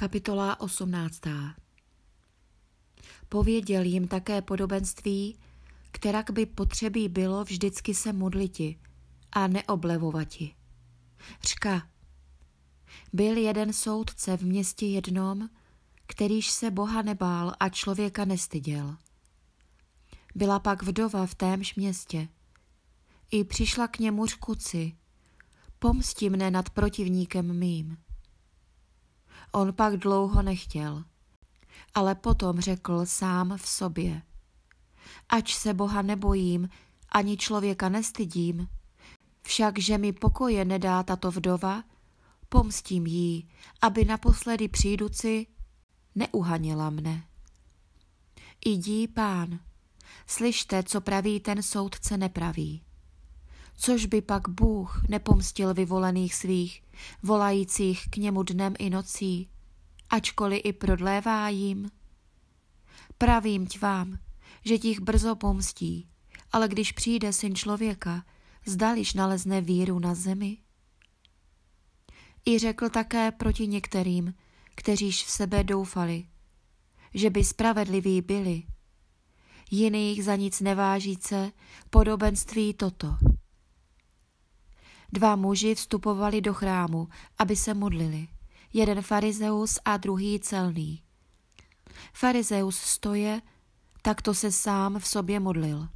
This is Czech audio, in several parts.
Kapitola 18. Pověděl jim také podobenství, kterak by potřebí bylo vždycky se modliti a neoblevovati. Řka, byl jeden soudce v městě jednom, kterýž se Boha nebál a člověka nestyděl. Byla pak vdova v témž městě. I přišla k němu řkuci, pomstí mne nad protivníkem mým. On pak dlouho nechtěl, ale potom řekl sám v sobě. Ač se Boha nebojím, ani člověka nestydím, však že mi pokoje nedá tato vdova, pomstím jí, aby naposledy přijduci neuhanila mne. Idí pán, slyšte, co praví ten soudce nepraví. Což by pak Bůh nepomstil vyvolených svých, volajících k němu dnem i nocí, ačkoliv i prodlévá jim? Pravím ti vám, že těch brzo pomstí, ale když přijde syn člověka, zdališ nalezne víru na zemi? I řekl také proti některým, kteříž v sebe doufali, že by spravedliví byli. Jiných za nic nevážíce podobenství toto. Dva muži vstupovali do chrámu, aby se modlili. Jeden farizeus a druhý celný. Farizeus stoje, takto se sám v sobě modlil.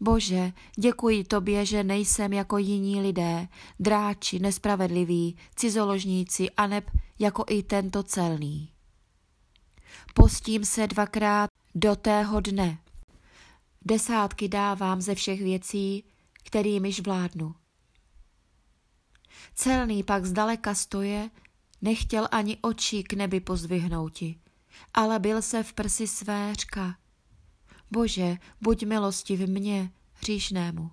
Bože, děkuji tobě, že nejsem jako jiní lidé, dráči, nespravedliví, cizoložníci, aneb jako i tento celný. Postím se dvakrát do tého dne. Desátky dávám ze všech věcí, kterýmiž vládnu. Celný pak zdaleka stoje, nechtěl ani očí k nebi pozdvihnouti, ale byl se v prsi své řka. Bože, buď milosti v mně, hříšnému.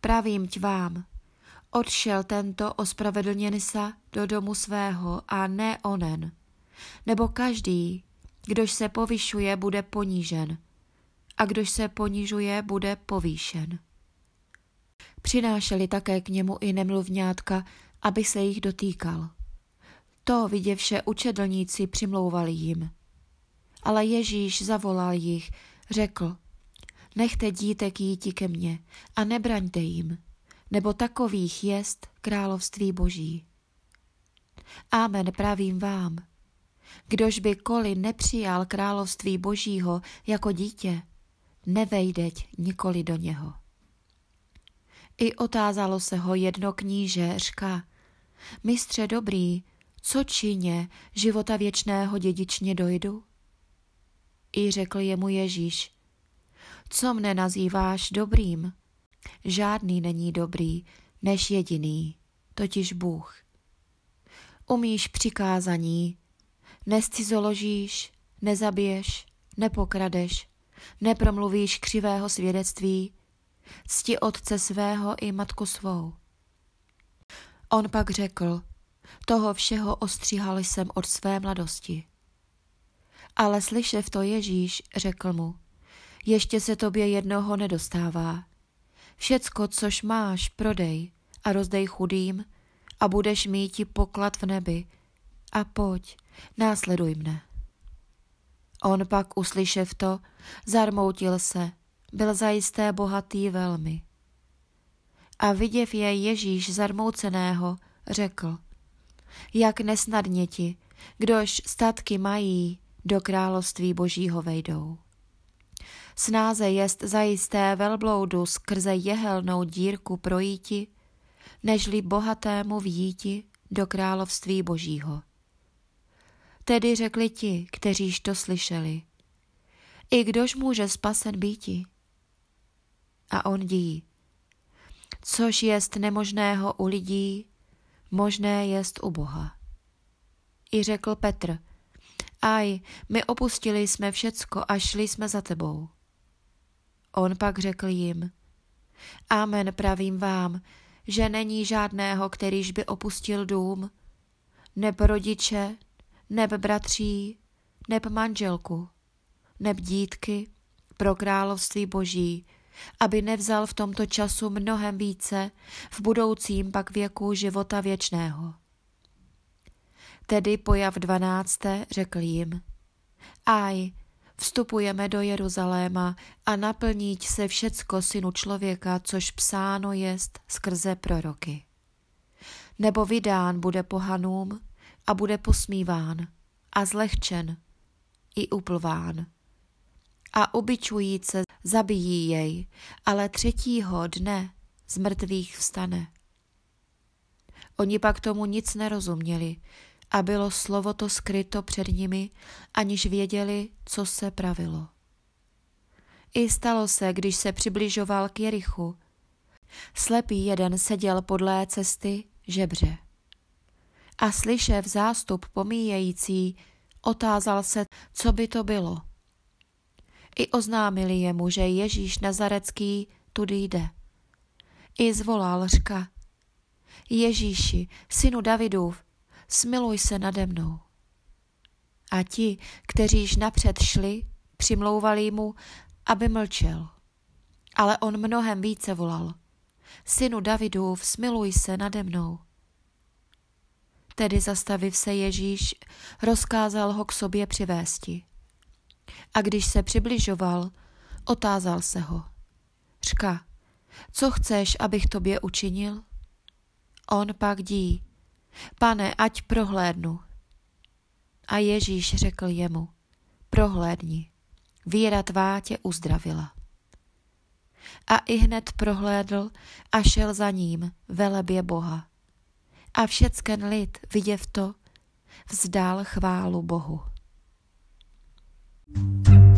Pravím ti vám, odšel tento ospravedlněný sa do domu svého a ne onen. Nebo každý, kdož se povyšuje, bude ponížen, a kdož se ponižuje, bude povýšen. Přinášeli také k němu i nemluvňátka, aby se jich dotýkal. To viděvše učedlníci přimlouvali jim. Ale Ježíš zavolal jich, řekl, nechte dítek jíti ke mně a nebraňte jim, nebo takových jest království boží. Amen pravím vám, kdož by koli nepřijal království božího jako dítě, nevejdeť nikoli do něho. I otázalo se ho jedno kníže, řka, mistře dobrý, co čině života věčného dědičně dojdu? I řekl jemu Ježíš, co mne nazýváš dobrým? Žádný není dobrý, než jediný, totiž Bůh. Umíš přikázaní, nescizoložíš, nezabiješ, nepokradeš, nepromluvíš křivého svědectví, cti otce svého i matku svou. On pak řekl, toho všeho ostříhal jsem od své mladosti. Ale slyšev to Ježíš, řekl mu, ještě se tobě jednoho nedostává. Všecko, což máš, prodej a rozdej chudým a budeš mít poklad v nebi. A pojď, následuj mne. On pak uslyšev to, zarmoutil se, byl zajisté bohatý velmi. A viděv je Ježíš zarmouceného, řekl, jak nesnadně ti, kdož statky mají, do království božího vejdou. Snáze jest zajisté velbloudu skrze jehelnou dírku projíti, nežli bohatému vjíti do království božího. Tedy řekli ti, kteříž to slyšeli, i kdož může spasen býti? A on dí, což jest nemožného u lidí, možné jest u Boha. I řekl Petr, aj, my opustili jsme všecko a šli jsme za tebou. On pak řekl jim, Amen pravím vám, že není žádného, kterýž by opustil dům, neb rodiče, neb bratří, neb manželku, neb dítky pro království boží, aby nevzal v tomto času mnohem více, v budoucím pak věku života věčného. Tedy pojav dvanácté řekl jim, Aj, vstupujeme do Jeruzaléma a naplníť se všecko synu člověka, což psáno jest skrze proroky. Nebo vydán bude pohanům a bude posmíván a zlehčen i uplván. A ubičujíce zabijí jej, ale třetího dne z mrtvých vstane. Oni pak tomu nic nerozuměli a bylo slovo to skryto před nimi, aniž věděli, co se pravilo. I stalo se, když se přibližoval k Jerichu. Slepý jeden seděl podlé cesty žebře. A slyšev zástup pomíjející, otázal se, co by to bylo. I oznámili jemu, že Ježíš Nazarecký tudy jde. I zvolal řka. Ježíši, synu Davidův, smiluj se nade mnou. A ti, kteří již napřed šli, přimlouvali mu, aby mlčel. Ale on mnohem více volal. Synu Davidův, smiluj se nade mnou. Tedy zastaviv se Ježíš, rozkázal ho k sobě přivésti. A když se přibližoval, otázal se ho. Řka, co chceš, abych tobě učinil? On pak dí, pane, ať prohlédnu. A Ježíš řekl jemu, prohlédni, víra tvá tě uzdravila. A i hned prohlédl a šel za ním velebě Boha. A všecken lid, viděv to, vzdál chválu Bohu. you.